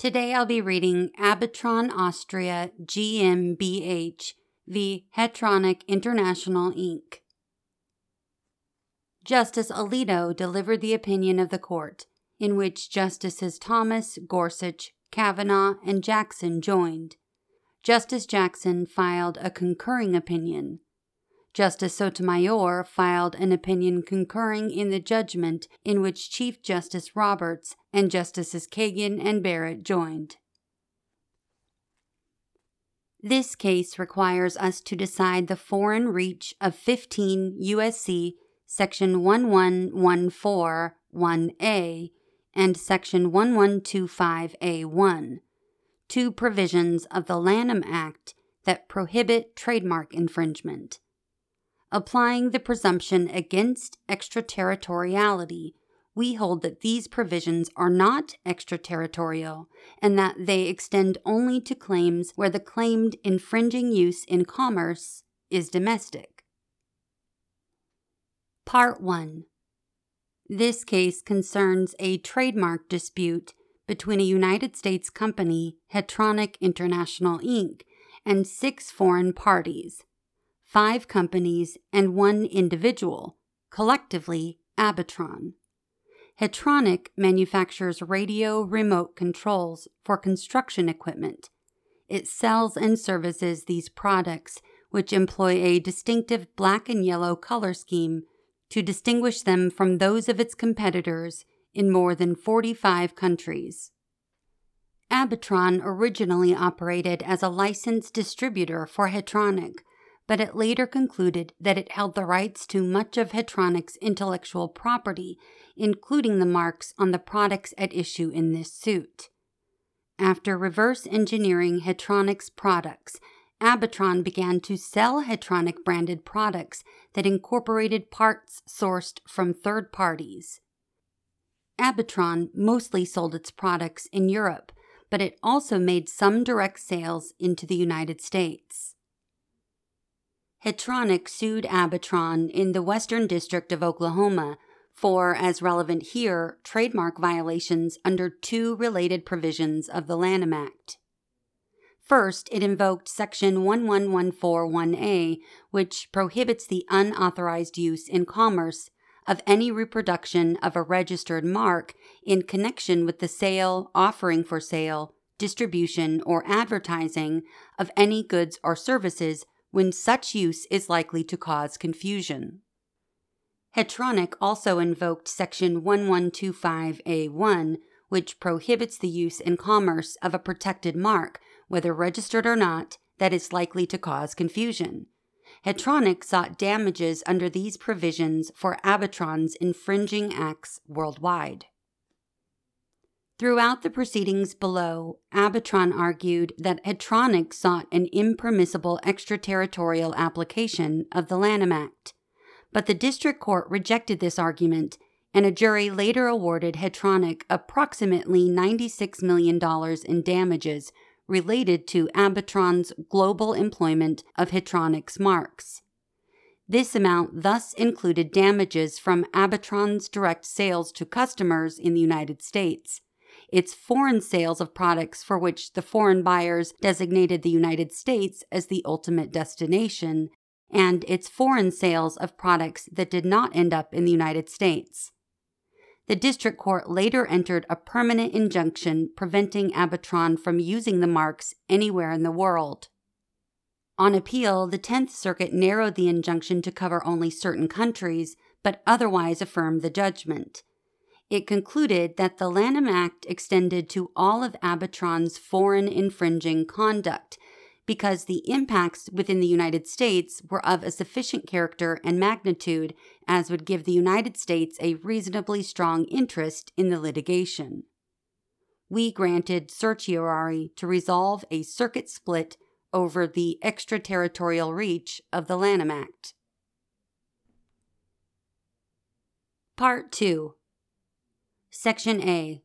Today I'll be reading Abitron Austria GmbH v. Hetronic International Inc. Justice Alito delivered the opinion of the court, in which Justices Thomas, Gorsuch, Kavanaugh, and Jackson joined. Justice Jackson filed a concurring opinion. Justice Sotomayor filed an opinion concurring in the judgment in which Chief Justice Roberts and Justices Kagan and Barrett joined. This case requires us to decide the foreign reach of 15 USC section 11141A and section 1125A1, two provisions of the Lanham Act that prohibit trademark infringement applying the presumption against extraterritoriality, we hold that these provisions are not extraterritorial and that they extend only to claims where the claimed infringing use in commerce is domestic. Part 1 This case concerns a trademark dispute between a United States company, Hetronic International Inc., and six foreign parties five companies, and one individual, collectively Abitron. Hetronic manufactures radio remote controls for construction equipment. It sells and services these products, which employ a distinctive black and yellow color scheme to distinguish them from those of its competitors in more than 45 countries. Abitron originally operated as a licensed distributor for Hetronic, but it later concluded that it held the rights to much of Hetronic's intellectual property, including the marks on the products at issue in this suit. After reverse engineering Hetronic's products, Abitron began to sell Hetronic branded products that incorporated parts sourced from third parties. Abitron mostly sold its products in Europe, but it also made some direct sales into the United States. Hetronic sued Abitron in the Western District of Oklahoma for, as relevant here, trademark violations under two related provisions of the Lanham Act. First, it invoked Section 11141A, which prohibits the unauthorized use in commerce of any reproduction of a registered mark in connection with the sale, offering for sale, distribution, or advertising of any goods or services when such use is likely to cause confusion. Hetronic also invoked Section 1125A1, which prohibits the use in commerce of a protected mark, whether registered or not, that is likely to cause confusion. Hetronic sought damages under these provisions for Abitron's infringing acts worldwide. Throughout the proceedings below, Abitron argued that Hetronic sought an impermissible extraterritorial application of the Lanham Act. But the district court rejected this argument, and a jury later awarded Hetronic approximately $96 million in damages related to Abitron's global employment of Hetronic's marks. This amount thus included damages from Abitron's direct sales to customers in the United States its foreign sales of products for which the foreign buyers designated the United States as the ultimate destination, and its foreign sales of products that did not end up in the United States. The district court later entered a permanent injunction preventing Abitron from using the marks anywhere in the world. On appeal, the Tenth Circuit narrowed the injunction to cover only certain countries, but otherwise affirmed the judgment it concluded that the Lanham Act extended to all of Abitron's foreign infringing conduct because the impacts within the United States were of a sufficient character and magnitude as would give the United States a reasonably strong interest in the litigation. We granted certiorari to resolve a circuit split over the extraterritorial reach of the Lanham Act. Part 2 Section A.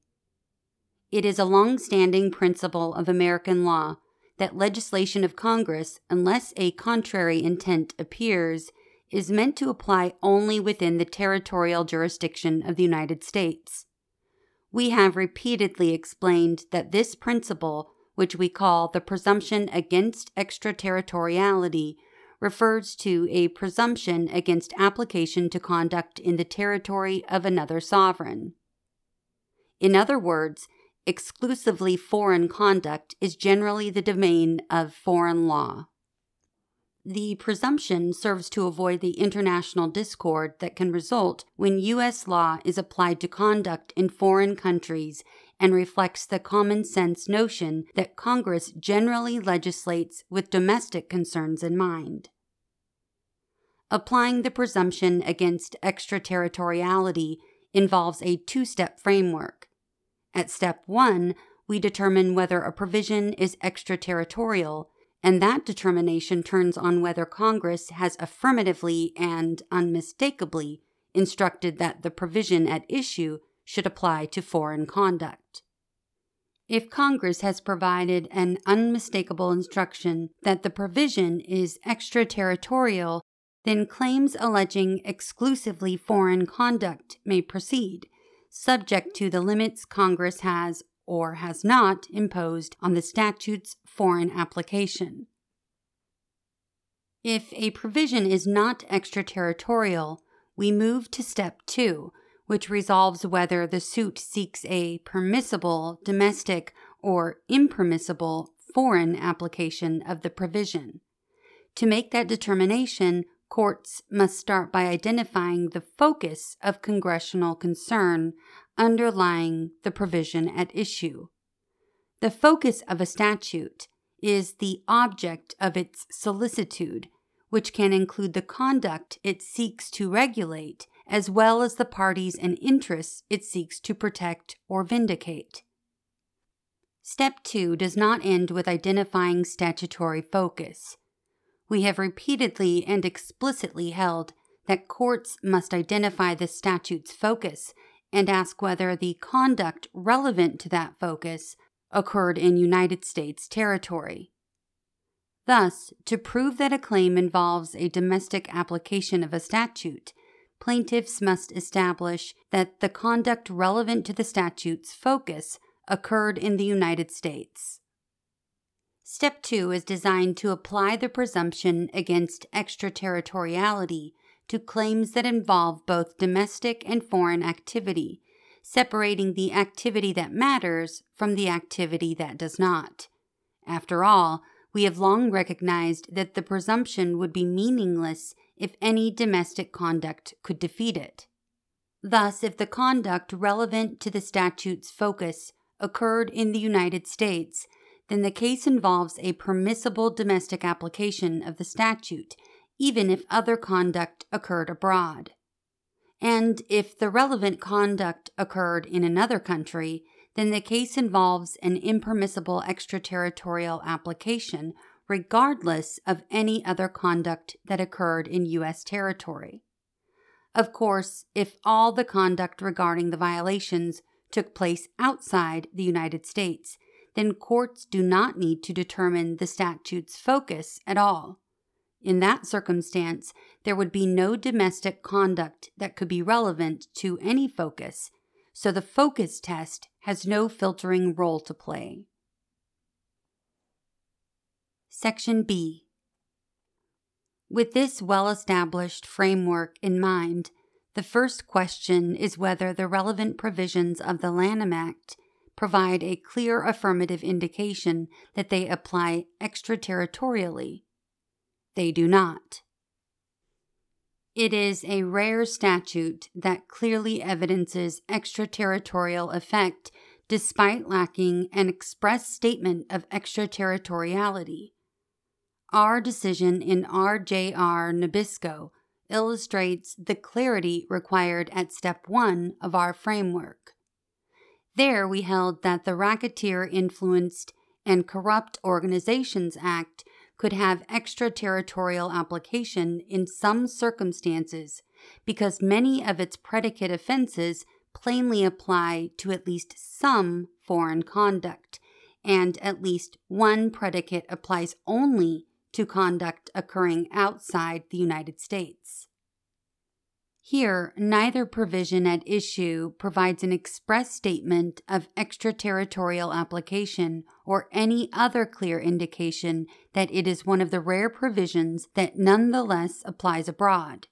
It is a long standing principle of American law that legislation of Congress, unless a contrary intent appears, is meant to apply only within the territorial jurisdiction of the United States. We have repeatedly explained that this principle, which we call the presumption against extraterritoriality, refers to a presumption against application to conduct in the territory of another sovereign. In other words, exclusively foreign conduct is generally the domain of foreign law. The presumption serves to avoid the international discord that can result when U.S. law is applied to conduct in foreign countries and reflects the common sense notion that Congress generally legislates with domestic concerns in mind. Applying the presumption against extraterritoriality involves a two step framework. At step one, we determine whether a provision is extraterritorial and that determination turns on whether Congress has affirmatively and unmistakably instructed that the provision at issue should apply to foreign conduct. If Congress has provided an unmistakable instruction that the provision is extraterritorial, then claims alleging exclusively foreign conduct may proceed, subject to the limits Congress has or has not imposed on the statute's foreign application. If a provision is not extraterritorial, we move to step two, which resolves whether the suit seeks a permissible domestic or impermissible foreign application of the provision. To make that determination, courts must start by identifying the focus of congressional concern underlying the provision at issue. The focus of a statute is the object of its solicitude, which can include the conduct it seeks to regulate, as well as the parties and interests it seeks to protect or vindicate. Step 2 does not end with identifying statutory focus. We have repeatedly and explicitly held that courts must identify the statute's focus and ask whether the conduct relevant to that focus occurred in United States territory. Thus, to prove that a claim involves a domestic application of a statute, plaintiffs must establish that the conduct relevant to the statute's focus occurred in the United States. Step 2 is designed to apply the presumption against extraterritoriality to claims that involve both domestic and foreign activity, separating the activity that matters from the activity that does not. After all, we have long recognized that the presumption would be meaningless if any domestic conduct could defeat it. Thus, if the conduct relevant to the statute's focus occurred in the United States, then the case involves a permissible domestic application of the statute even if other conduct occurred abroad. And if the relevant conduct occurred in another country, then the case involves an impermissible extraterritorial application, regardless of any other conduct that occurred in U.S. territory. Of course, if all the conduct regarding the violations took place outside the United States, then courts do not need to determine the statute's focus at all. In that circumstance, there would be no domestic conduct that could be relevant to any focus, so the focus test has no filtering role to play. Section B With this well established framework in mind, the first question is whether the relevant provisions of the Lanham Act provide a clear affirmative indication that they apply extraterritorially they do not. It is a rare statute that clearly evidences extraterritorial effect despite lacking an express statement of extraterritoriality. Our decision in RJR Nabisco illustrates the clarity required at step one of our framework. There, we held that the Racketeer Influenced and Corrupt Organizations Act could have extraterritorial application in some circumstances because many of its predicate offenses plainly apply to at least some foreign conduct, and at least one predicate applies only to conduct occurring outside the United States. Here, neither provision at issue provides an express statement of extraterritorial application or any other clear indication that it is one of the rare provisions that nonetheless applies abroad.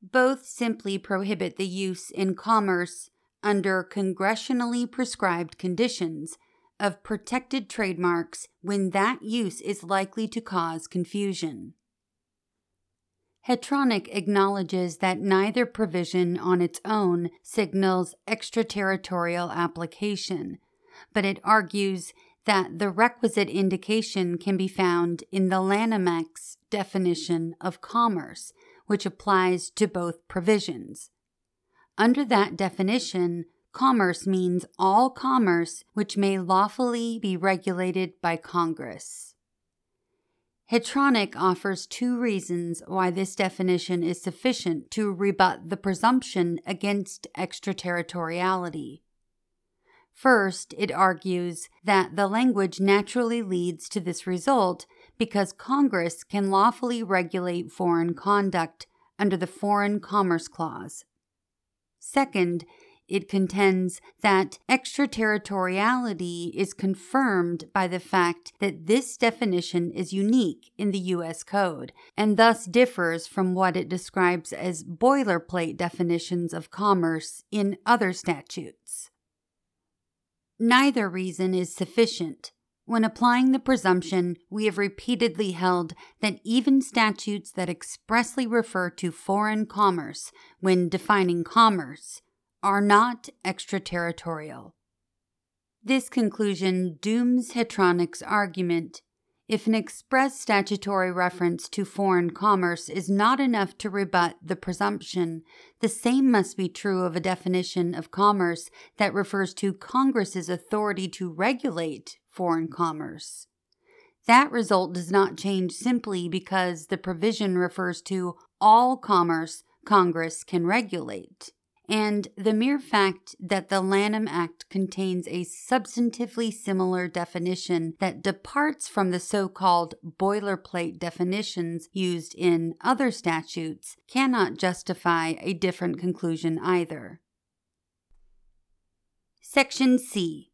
Both simply prohibit the use in commerce under congressionally prescribed conditions of protected trademarks when that use is likely to cause confusion. Hetronic acknowledges that neither provision on its own signals extraterritorial application, but it argues that the requisite indication can be found in the Lanham Act's definition of commerce, which applies to both provisions. Under that definition, commerce means all commerce which may lawfully be regulated by Congress. Hetronic offers two reasons why this definition is sufficient to rebut the presumption against extraterritoriality. First, it argues that the language naturally leads to this result because Congress can lawfully regulate foreign conduct under the Foreign Commerce Clause. Second, it contends that extraterritoriality is confirmed by the fact that this definition is unique in the U.S. Code and thus differs from what it describes as boilerplate definitions of commerce in other statutes. Neither reason is sufficient. When applying the presumption, we have repeatedly held that even statutes that expressly refer to foreign commerce when defining commerce are not extraterritorial. This conclusion dooms Hetronic's argument. If an express statutory reference to foreign commerce is not enough to rebut the presumption, the same must be true of a definition of commerce that refers to Congress's authority to regulate foreign commerce. That result does not change simply because the provision refers to all commerce Congress can regulate and the mere fact that the Lanham Act contains a substantively similar definition that departs from the so called boilerplate definitions used in other statutes cannot justify a different conclusion either. Section C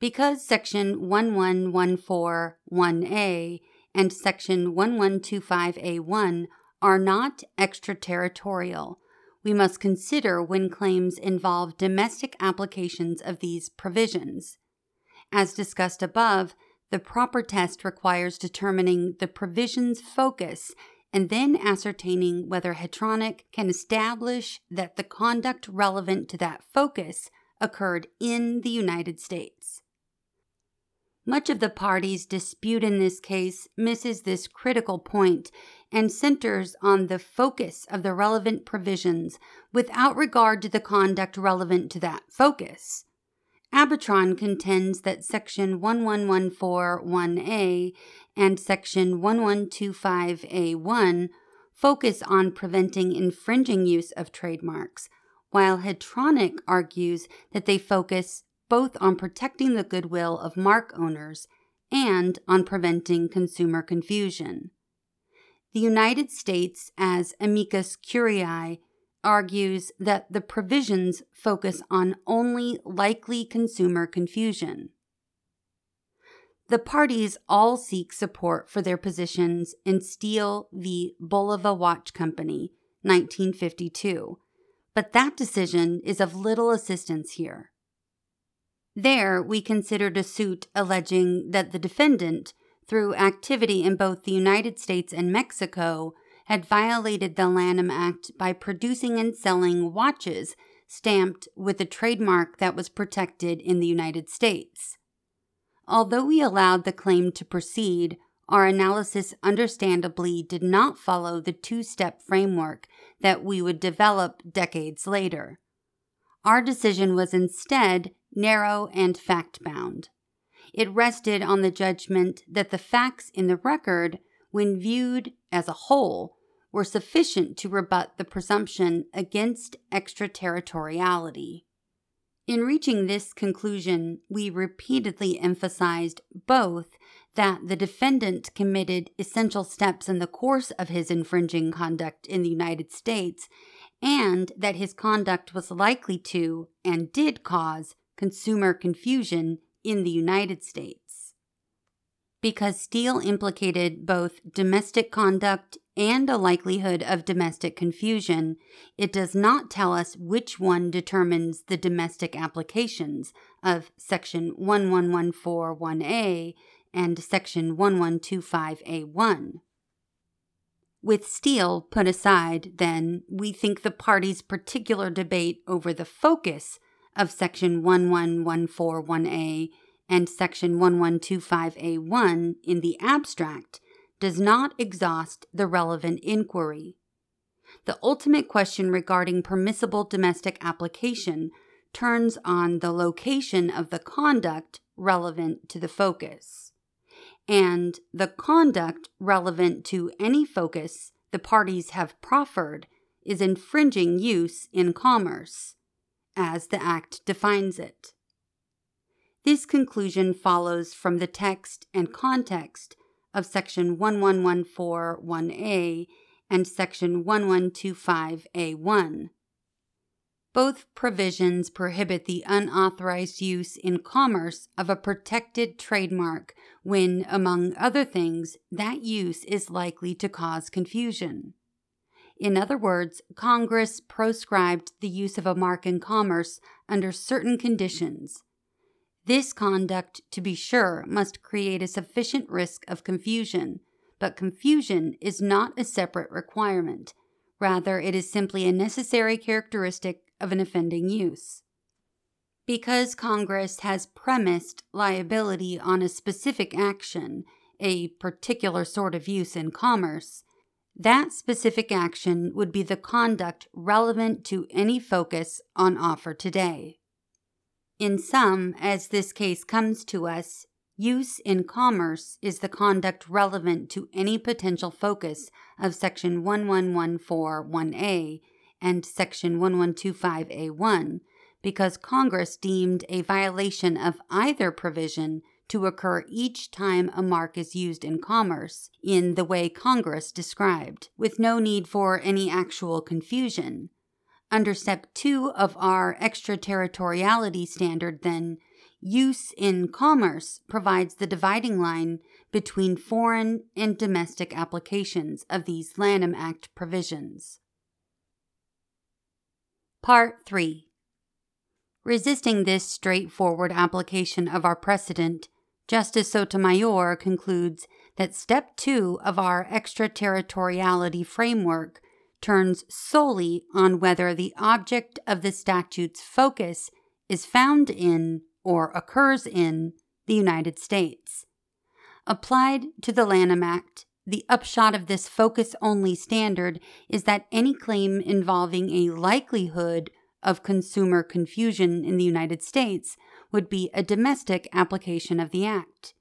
because Section 11141A and Section 1125A1 are not extraterritorial, we must consider when claims involve domestic applications of these provisions. As discussed above, the proper test requires determining the provision's focus and then ascertaining whether Hetronic can establish that the conduct relevant to that focus occurred in the United States. Much of the parties' dispute in this case misses this critical point and centers on the focus of the relevant provisions without regard to the conduct relevant to that focus. Abitron contends that Section 11141A and Section 1125A1 focus on preventing infringing use of trademarks, while Hetronic argues that they focus both on protecting the goodwill of mark owners and on preventing consumer confusion. The United States, as amicus curiae, argues that the provisions focus on only likely consumer confusion. The parties all seek support for their positions in Steele v. Bulova Watch Company, 1952, but that decision is of little assistance here. There, we considered a suit alleging that the defendant, through activity in both the United States and Mexico, had violated the Lanham Act by producing and selling watches stamped with a trademark that was protected in the United States. Although we allowed the claim to proceed, our analysis understandably did not follow the two step framework that we would develop decades later. Our decision was instead narrow, and fact bound. It rested on the judgment that the facts in the record, when viewed as a whole, were sufficient to rebut the presumption against extraterritoriality. In reaching this conclusion, we repeatedly emphasized both that the defendant committed essential steps in the course of his infringing conduct in the United States, and that his conduct was likely to and did cause consumer confusion in the United States. Because Steele implicated both domestic conduct and a likelihood of domestic confusion, it does not tell us which one determines the domestic applications of Section 11141A and Section 1125A1. With Steele put aside, then, we think the parties' particular debate over the focus of Section 11141A and Section 1125A1 in the abstract does not exhaust the relevant inquiry. The ultimate question regarding permissible domestic application turns on the location of the conduct relevant to the focus. And the conduct relevant to any focus the parties have proffered is infringing use in commerce, as the Act defines it. This conclusion follows from the text and context of Section 11141A and Section 1125A1. Both provisions prohibit the unauthorized use in commerce of a protected trademark when, among other things, that use is likely to cause confusion. In other words, Congress proscribed the use of a mark in commerce under certain conditions, this conduct, to be sure, must create a sufficient risk of confusion, but confusion is not a separate requirement. Rather, it is simply a necessary characteristic of an offending use. Because Congress has premised liability on a specific action, a particular sort of use in commerce, that specific action would be the conduct relevant to any focus on offer today. In sum, as this case comes to us, use in commerce is the conduct relevant to any potential focus of Section 11141A and Section 1125A1 because Congress deemed a violation of either provision to occur each time a mark is used in commerce in the way Congress described, with no need for any actual confusion. Under step two of our extraterritoriality standard, then, use in commerce provides the dividing line between foreign and domestic applications of these Lanham Act provisions. Part 3 Resisting this straightforward application of our precedent, Justice Sotomayor concludes that step two of our extraterritoriality framework turns solely on whether the object of the statute's focus is found in or occurs in the United States. Applied to the Lanham Act, the upshot of this focus only standard is that any claim involving a likelihood of consumer confusion in the United States would be a domestic application of the Act.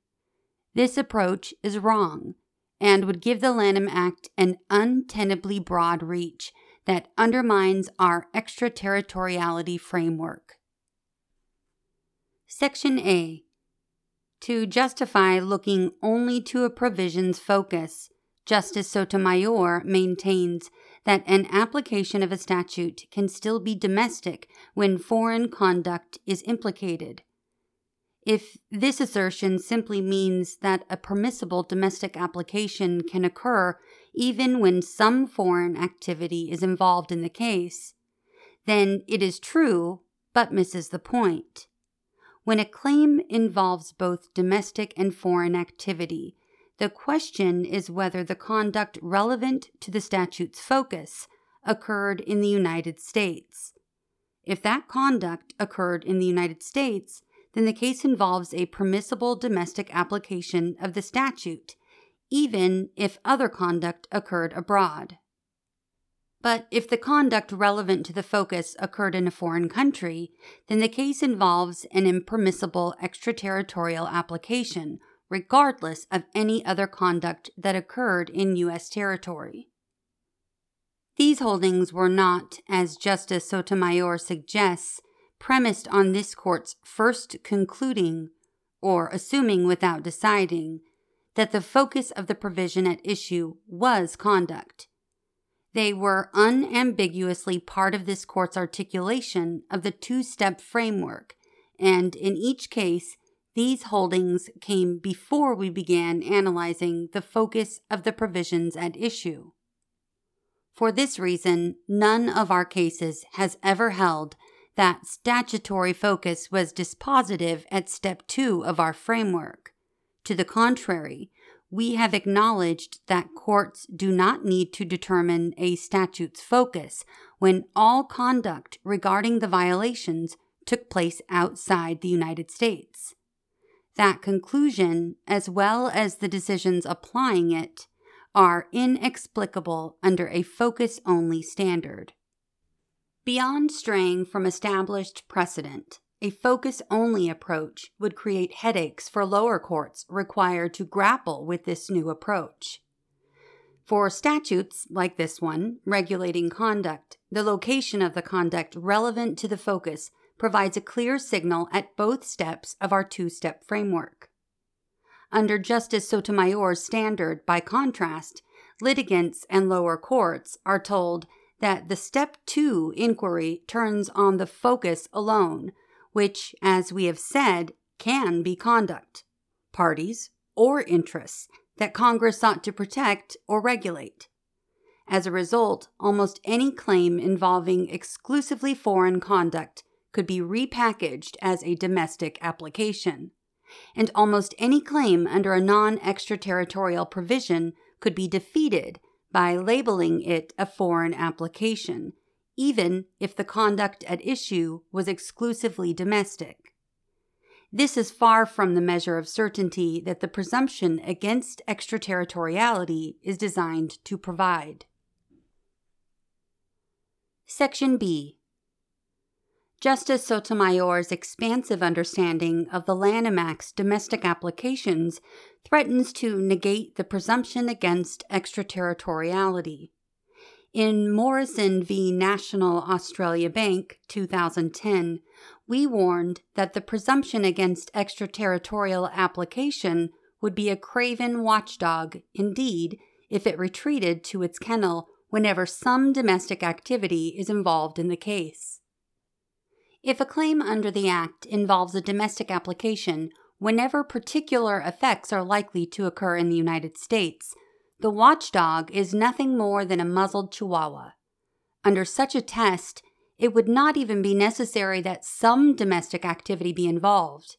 This approach is wrong and would give the Lanham Act an untenably broad reach that undermines our extraterritoriality framework. Section A To justify looking only to a provision's focus, Justice Sotomayor maintains that an application of a statute can still be domestic when foreign conduct is implicated if this assertion simply means that a permissible domestic application can occur even when some foreign activity is involved in the case, then it is true but misses the point. When a claim involves both domestic and foreign activity, the question is whether the conduct relevant to the statute's focus occurred in the United States. If that conduct occurred in the United States, then the case involves a permissible domestic application of the statute, even if other conduct occurred abroad. But if the conduct relevant to the focus occurred in a foreign country, then the case involves an impermissible extraterritorial application, regardless of any other conduct that occurred in U.S. territory. These holdings were not, as Justice Sotomayor suggests, premised on this court's first concluding, or assuming without deciding, that the focus of the provision at issue was conduct. They were unambiguously part of this court's articulation of the two step framework, and in each case, these holdings came before we began analyzing the focus of the provisions at issue. For this reason, none of our cases has ever held that statutory focus was dispositive at step two of our framework. To the contrary, we have acknowledged that courts do not need to determine a statute's focus when all conduct regarding the violations took place outside the United States. That conclusion, as well as the decisions applying it, are inexplicable under a focus only standard. Beyond straying from established precedent, a focus only approach would create headaches for lower courts required to grapple with this new approach. For statutes like this one, regulating conduct, the location of the conduct relevant to the focus provides a clear signal at both steps of our two step framework. Under Justice Sotomayor's standard, by contrast, litigants and lower courts are told that the step two inquiry turns on the focus alone which, as we have said, can be conduct, parties, or interests that Congress sought to protect or regulate. As a result, almost any claim involving exclusively foreign conduct could be repackaged as a domestic application, and almost any claim under a non extraterritorial provision could be defeated by labeling it a foreign application even if the conduct at issue was exclusively domestic. This is far from the measure of certainty that the presumption against extraterritoriality is designed to provide. Section B Justice Sotomayor's expansive understanding of the Lanham Act's domestic applications threatens to negate the presumption against extraterritoriality. In Morrison v. National Australia Bank 2010, we warned that the presumption against extraterritorial application would be a craven watchdog indeed if it retreated to its kennel whenever some domestic activity is involved in the case. If a claim under the Act involves a domestic application whenever particular effects are likely to occur in the United States, the watchdog is nothing more than a muzzled chihuahua. Under such a test, it would not even be necessary that some domestic activity be involved.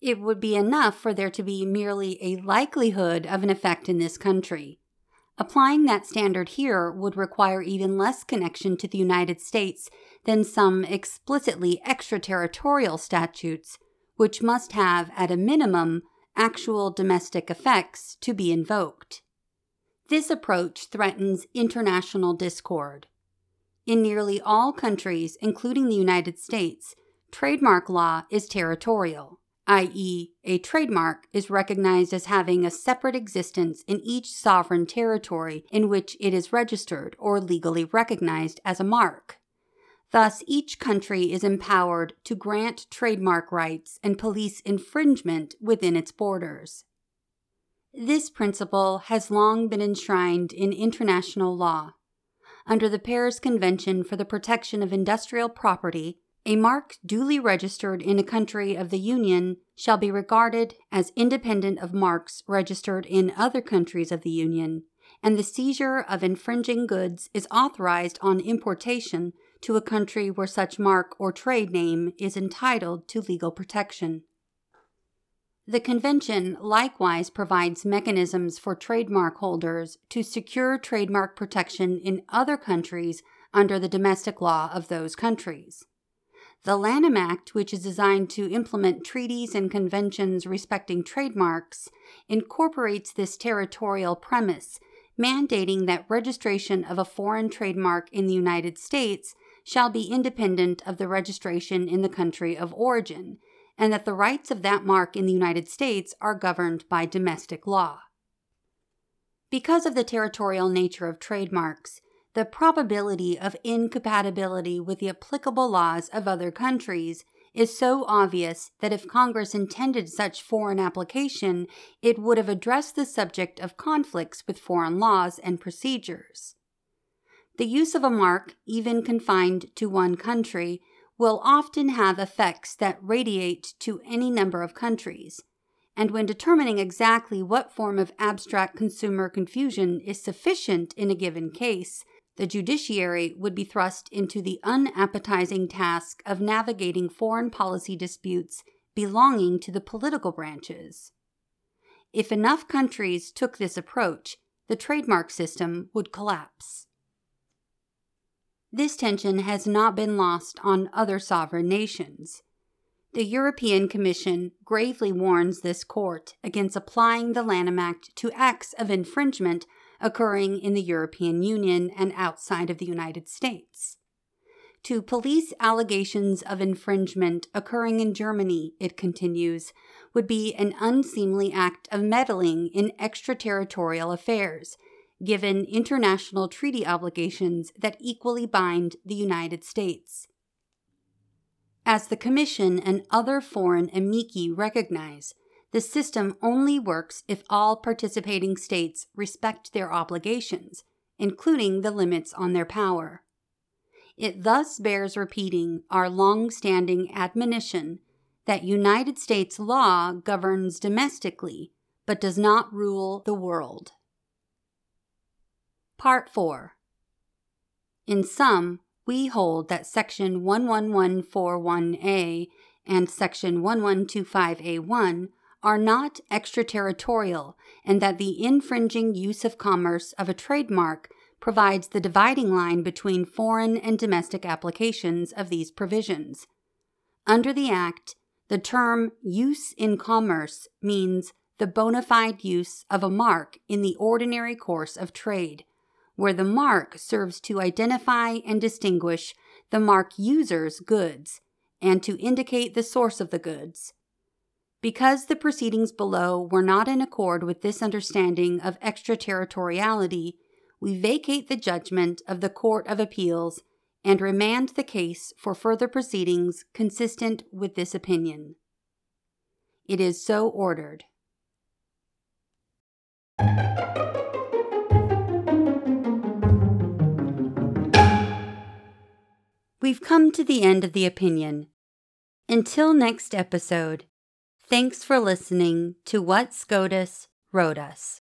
It would be enough for there to be merely a likelihood of an effect in this country. Applying that standard here would require even less connection to the United States than some explicitly extraterritorial statutes, which must have, at a minimum, actual domestic effects to be invoked. This approach threatens international discord. In nearly all countries, including the United States, trademark law is territorial, i.e., a trademark is recognized as having a separate existence in each sovereign territory in which it is registered or legally recognized as a mark. Thus, each country is empowered to grant trademark rights and police infringement within its borders. This principle has long been enshrined in international law. Under the Paris Convention for the Protection of Industrial Property, a mark duly registered in a country of the Union shall be regarded as independent of marks registered in other countries of the Union, and the seizure of infringing goods is authorized on importation to a country where such mark or trade name is entitled to legal protection. The convention likewise provides mechanisms for trademark holders to secure trademark protection in other countries under the domestic law of those countries. The Lanham Act, which is designed to implement treaties and conventions respecting trademarks, incorporates this territorial premise, mandating that registration of a foreign trademark in the United States shall be independent of the registration in the country of origin and that the rights of that mark in the United States are governed by domestic law. Because of the territorial nature of trademarks, the probability of incompatibility with the applicable laws of other countries is so obvious that if Congress intended such foreign application, it would have addressed the subject of conflicts with foreign laws and procedures. The use of a mark, even confined to one country, will often have effects that radiate to any number of countries. And when determining exactly what form of abstract consumer confusion is sufficient in a given case, the judiciary would be thrust into the unappetizing task of navigating foreign policy disputes belonging to the political branches. If enough countries took this approach, the trademark system would collapse. This tension has not been lost on other sovereign nations. The European Commission gravely warns this court against applying the Lanham Act to acts of infringement occurring in the European Union and outside of the United States. To police allegations of infringement occurring in Germany, it continues, would be an unseemly act of meddling in extraterritorial affairs, given international treaty obligations that equally bind the United States. As the Commission and other foreign amici recognize, the system only works if all participating states respect their obligations, including the limits on their power. It thus bears repeating our long standing admonition that United States law governs domestically but does not rule the world. Part 4 In sum, we hold that Section 11141A and Section 1125A1 are not extraterritorial and that the infringing use of commerce of a trademark provides the dividing line between foreign and domestic applications of these provisions. Under the Act, the term use in commerce means the bona fide use of a mark in the ordinary course of trade, where the mark serves to identify and distinguish the mark user's goods and to indicate the source of the goods. Because the proceedings below were not in accord with this understanding of extraterritoriality, we vacate the judgment of the Court of Appeals and remand the case for further proceedings consistent with this opinion. It is so ordered. We've come to the end of the opinion. Until next episode, Thanks for listening to What SCOTUS Wrote Us.